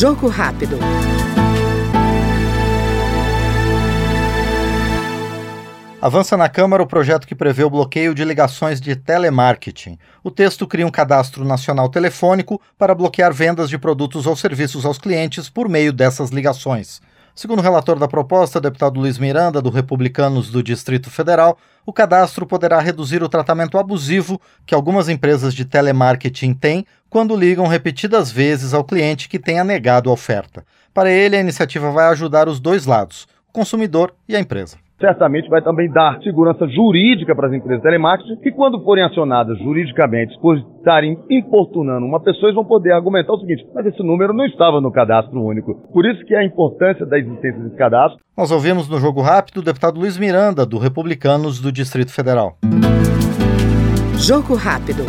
Jogo rápido. Avança na Câmara o projeto que prevê o bloqueio de ligações de telemarketing. O texto cria um cadastro nacional telefônico para bloquear vendas de produtos ou serviços aos clientes por meio dessas ligações. Segundo o relator da proposta, deputado Luiz Miranda, do Republicanos do Distrito Federal, o cadastro poderá reduzir o tratamento abusivo que algumas empresas de telemarketing têm quando ligam repetidas vezes ao cliente que tenha negado a oferta. Para ele, a iniciativa vai ajudar os dois lados, consumidor e a empresa certamente vai também dar segurança jurídica para as empresas de telemarketing, que quando forem acionadas juridicamente por estarem importunando uma pessoa, eles vão poder argumentar o seguinte, mas esse número não estava no cadastro único. Por isso que é a importância da existência desse cadastro. Nós ouvimos no Jogo Rápido o deputado Luiz Miranda, do Republicanos do Distrito Federal. Jogo Rápido.